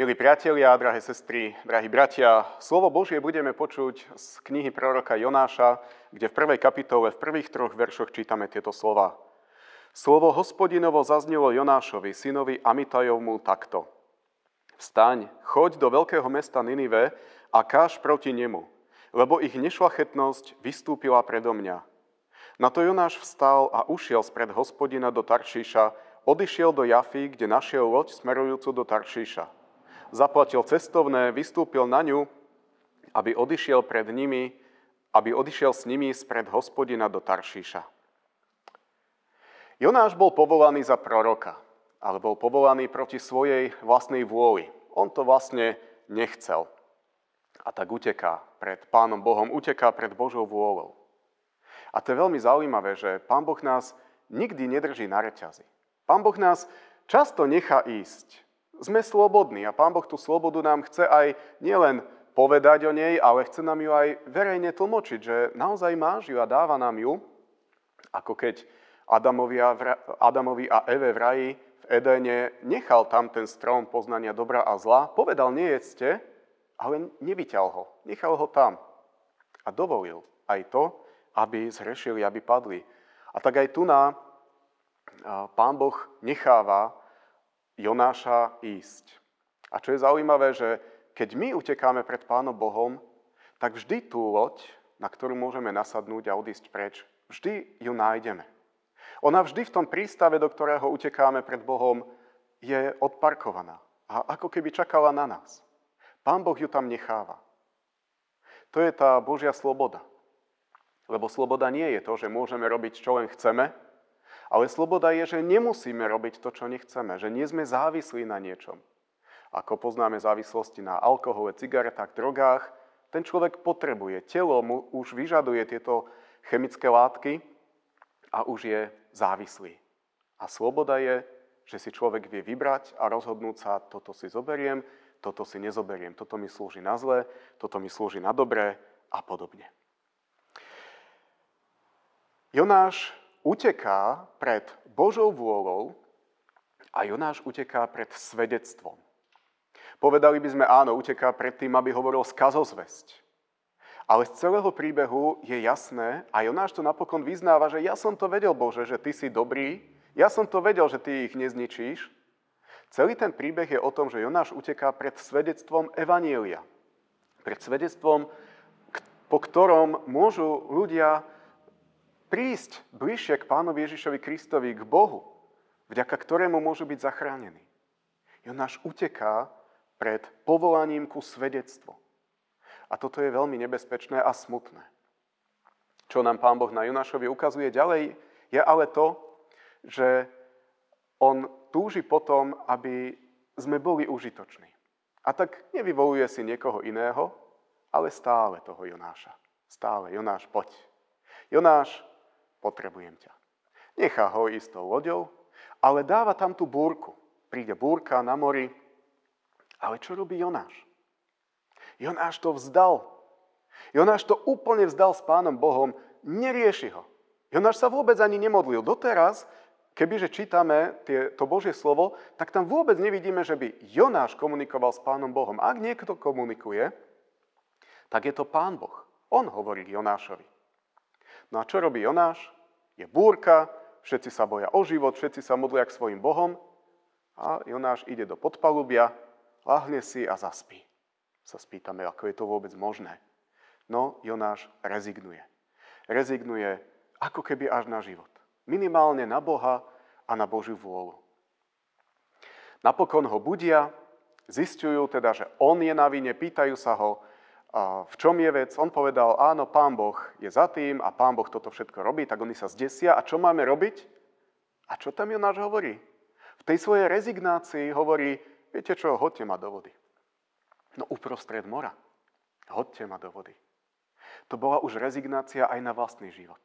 Milí priatelia, drahé sestry, drahí bratia, slovo Božie budeme počuť z knihy proroka Jonáša, kde v prvej kapitole, v prvých troch veršoch čítame tieto slova. Slovo hospodinovo zaznelo Jonášovi, synovi Amitajovmu takto. Vstaň, choď do veľkého mesta Ninive a káž proti nemu, lebo ich nešlachetnosť vystúpila predo mňa. Na to Jonáš vstal a ušiel spred hospodina do Taršíša, odišiel do Jafy, kde našiel loď smerujúcu do Taršíša zaplatil cestovné, vystúpil na ňu, aby odišiel pred nimi, aby odišiel s nimi spred hospodina do Taršíša. Jonáš bol povolaný za proroka, ale bol povolaný proti svojej vlastnej vôli. On to vlastne nechcel. A tak uteká pred Pánom Bohom, uteká pred Božou vôľou. A to je veľmi zaujímavé, že Pán Boh nás nikdy nedrží na reťazi. Pán Boh nás často nechá ísť sme slobodní a Pán Boh tú slobodu nám chce aj nielen povedať o nej, ale chce nám ju aj verejne tlmočiť, že naozaj máš ju a dáva nám ju, ako keď Adamovi a, Eve v raji v Edene nechal tam ten strom poznania dobra a zla, povedal nejedzte, ale nevyťal ho, nechal ho tam a dovolil aj to, aby zhrešili, aby padli. A tak aj tu na Pán Boh necháva Jonáša ísť. A čo je zaujímavé, že keď my utekáme pred Pánom Bohom, tak vždy tú loď, na ktorú môžeme nasadnúť a odísť preč, vždy ju nájdeme. Ona vždy v tom prístave, do ktorého utekáme pred Bohom, je odparkovaná. A ako keby čakala na nás. Pán Boh ju tam necháva. To je tá Božia sloboda. Lebo sloboda nie je to, že môžeme robiť, čo len chceme, ale sloboda je, že nemusíme robiť to, čo nechceme, že nie sme závislí na niečom. Ako poznáme závislosti na alkohole, cigaretách, drogách, ten človek potrebuje, telo mu už vyžaduje tieto chemické látky a už je závislý. A sloboda je, že si človek vie vybrať a rozhodnúť sa, toto si zoberiem, toto si nezoberiem, toto mi slúži na zlé, toto mi slúži na dobré a podobne. Jonáš uteká pred Božou vôľou a Jonáš uteká pred svedectvom. Povedali by sme áno, uteká pred tým, aby hovoril skazozvesť. Ale z celého príbehu je jasné, a Jonáš to napokon vyznáva, že ja som to vedel, Bože, že ty si dobrý, ja som to vedel, že ty ich nezničíš. Celý ten príbeh je o tom, že Jonáš uteká pred svedectvom Evanielia. Pred svedectvom, po ktorom môžu ľudia prísť bližšie k pánovi Ježišovi Kristovi, k Bohu, vďaka ktorému môžu byť zachránení. Jonáš uteká pred povolaním ku svedectvu. A toto je veľmi nebezpečné a smutné. Čo nám pán Boh na Jonášovi ukazuje ďalej, je ale to, že on túži potom, aby sme boli užitoční. A tak nevyvoluje si niekoho iného, ale stále toho Jonáša. Stále, Jonáš, poď. Jonáš, potrebujem ťa. Nechá ho ísť loďou, ale dáva tam tú búrku. Príde búrka na mori, ale čo robí Jonáš? Jonáš to vzdal. Jonáš to úplne vzdal s pánom Bohom, nerieši ho. Jonáš sa vôbec ani nemodlil. Doteraz, kebyže čítame tie, to Božie slovo, tak tam vôbec nevidíme, že by Jonáš komunikoval s pánom Bohom. Ak niekto komunikuje, tak je to pán Boh. On hovorí Jonášovi. No a čo robí Jonáš? Je búrka, všetci sa boja o život, všetci sa modlia k svojim bohom a Jonáš ide do podpalubia, lahne si a zaspí. Sa spýtame, ako je to vôbec možné. No, Jonáš rezignuje. Rezignuje ako keby až na život. Minimálne na Boha a na Božiu vôľu. Napokon ho budia, zistujú teda, že on je na vine, pýtajú sa ho, a v čom je vec? On povedal, áno, pán Boh je za tým a pán Boh toto všetko robí, tak oni sa zdesia. A čo máme robiť? A čo tam Jonáš hovorí? V tej svojej rezignácii hovorí, viete čo, hoďte ma do vody. No uprostred mora. Hoďte ma do vody. To bola už rezignácia aj na vlastný život.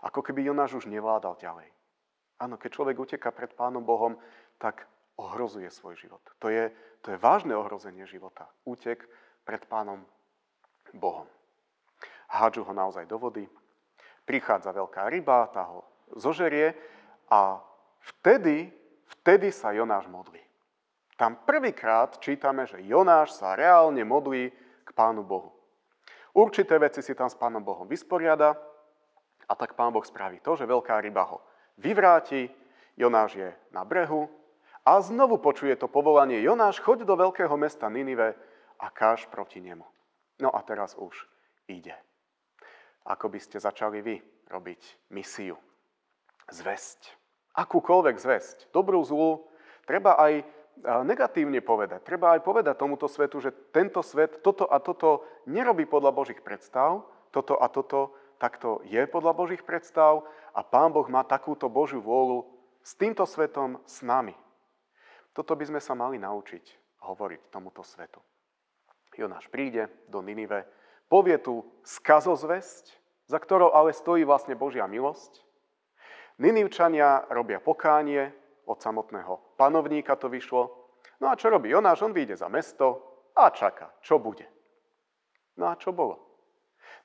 Ako keby Jonáš už nevládal ďalej. Áno, keď človek uteká pred Pánom Bohom, tak ohrozuje svoj život. To je, to je vážne ohrozenie života. Útek pred Pánom Bohom. Hádžu ho naozaj do vody, prichádza veľká ryba, tá ho zožerie a vtedy, vtedy sa Jonáš modlí. Tam prvýkrát čítame, že Jonáš sa reálne modlí k Pánu Bohu. Určité veci si tam s Pánom Bohom vysporiada a tak Pán Boh spraví to, že veľká ryba ho vyvráti, Jonáš je na brehu a znovu počuje to povolanie Jonáš, choď do veľkého mesta Ninive a káž proti nemu. No a teraz už ide. Ako by ste začali vy robiť misiu? Zväzť. Akúkoľvek zväzť. Dobrú, zlú. Treba aj negatívne povedať. Treba aj povedať tomuto svetu, že tento svet toto a toto nerobí podľa Božích predstav, toto a toto takto je podľa Božích predstav a Pán Boh má takúto Božiu vôľu s týmto svetom, s nami. Toto by sme sa mali naučiť hovoriť tomuto svetu. Jonáš príde do Ninive, povie tu skazozvesť, za ktorou ale stojí vlastne Božia milosť. Ninivčania robia pokánie, od samotného panovníka to vyšlo. No a čo robí Jonáš? On vyjde za mesto a čaká, čo bude. No a čo bolo?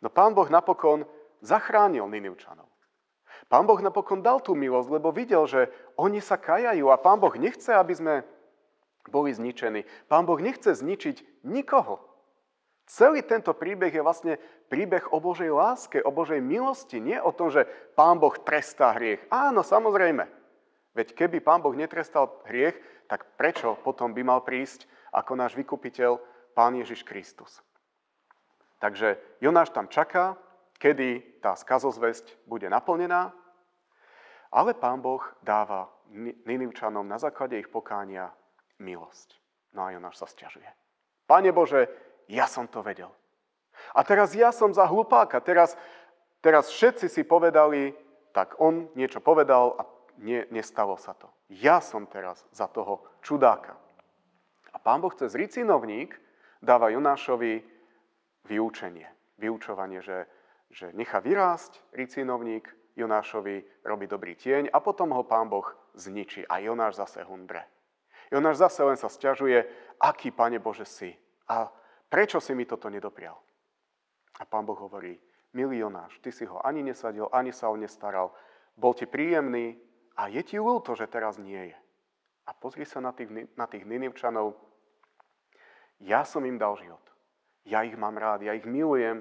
No pán Boh napokon zachránil Ninivčanov. Pán Boh napokon dal tú milosť, lebo videl, že oni sa kajajú a pán Boh nechce, aby sme boli zničení. Pán Boh nechce zničiť nikoho. Celý tento príbeh je vlastne príbeh o Božej láske, o Božej milosti, nie o tom, že Pán Boh trestá hriech. Áno, samozrejme. Veď keby Pán Boh netrestal hriech, tak prečo potom by mal prísť ako náš vykupiteľ Pán Ježiš Kristus? Takže Jonáš tam čaká, kedy tá skazozvesť bude naplnená, ale pán Boh dáva Ninivčanom na základe ich pokánia milosť. No a Jonáš sa stiažuje. Pane Bože, ja som to vedel. A teraz ja som za hlupáka. Teraz, teraz všetci si povedali, tak on niečo povedal a nie, nestalo sa to. Ja som teraz za toho čudáka. A pán Boh cez ricinovník dáva Jonášovi vyučenie. Vyučovanie, že že nechá vyrásť ricinovník, Jonášovi robí dobrý tieň a potom ho pán Boh zničí. A Jonáš zase hundre. Jonáš zase len sa stiažuje, aký, pane Bože, si. A prečo si mi toto nedoprial? A pán Boh hovorí, milý Jonáš, ty si ho ani nesadil, ani sa o nestaral. Bol ti príjemný a je ti ľúto, že teraz nie je. A pozri sa na tých, na tých Ninivčanov. Ja som im dal život. Ja ich mám rád, ja ich milujem,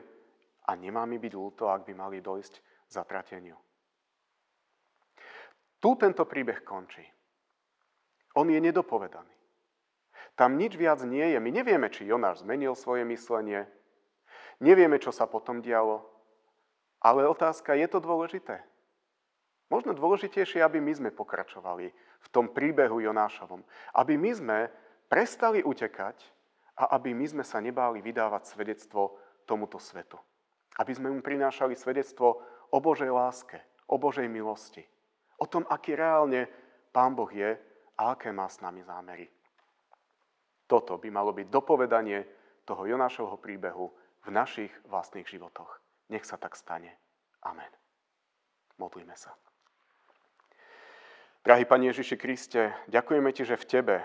a nemá mi byť ľúto, ak by mali dojsť zatrateniu. Tu tento príbeh končí. On je nedopovedaný. Tam nič viac nie je. My nevieme, či Jonáš zmenil svoje myslenie. Nevieme, čo sa potom dialo. Ale otázka, je to dôležité? Možno dôležitejšie, aby my sme pokračovali v tom príbehu Jonášovom. Aby my sme prestali utekať a aby my sme sa nebáli vydávať svedectvo tomuto svetu. Aby sme mu prinášali svedectvo o Božej láske, o Božej milosti. O tom, aký reálne Pán Boh je a aké má s nami zámery. Toto by malo byť dopovedanie toho Jonášovho príbehu v našich vlastných životoch. Nech sa tak stane. Amen. Modlíme sa. Drahý Pane Ježiši Kriste, ďakujeme Ti, že v Tebe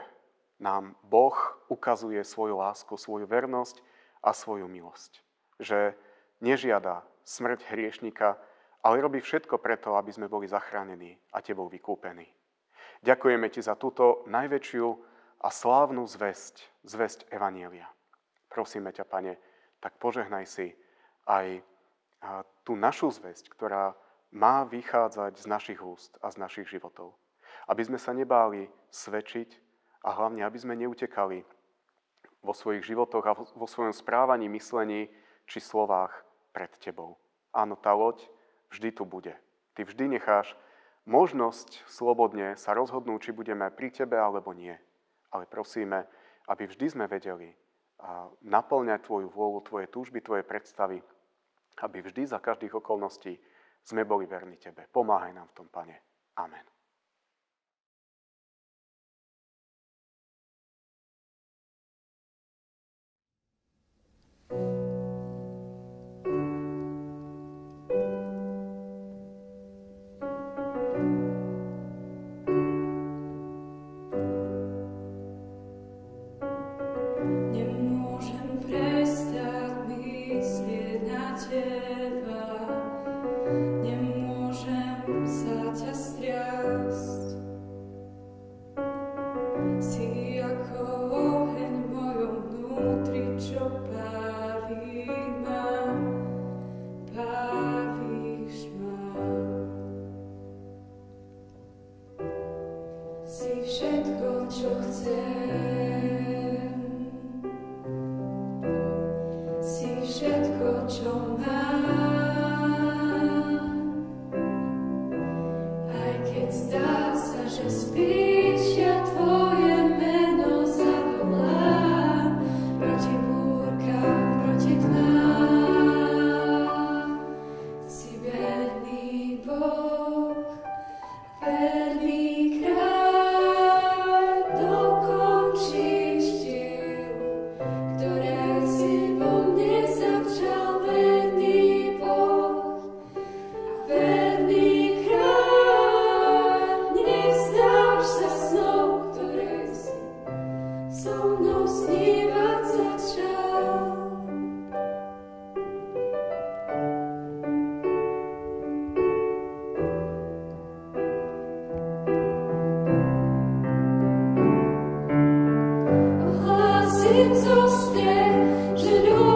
nám Boh ukazuje svoju lásku, svoju vernosť a svoju milosť. Že nežiada smrť hriešnika, ale robí všetko preto, aby sme boli zachránení a tebou vykúpení. Ďakujeme ti za túto najväčšiu a slávnu zväzť, zväzť Evanielia. Prosíme ťa, pane, tak požehnaj si aj tú našu zväzť, ktorá má vychádzať z našich úst a z našich životov. Aby sme sa nebáli svedčiť a hlavne, aby sme neutekali vo svojich životoch a vo svojom správaní, myslení či slovách pred tebou. Áno, tá loď vždy tu bude. Ty vždy necháš možnosť slobodne sa rozhodnúť, či budeme pri tebe alebo nie. Ale prosíme, aby vždy sme vedeli naplňať tvoju vôľu, tvoje túžby, tvoje predstavy, aby vždy za každých okolností sme boli verní tebe. Pomáhaj nám v tom, pane. Amen. Amen. tym, że.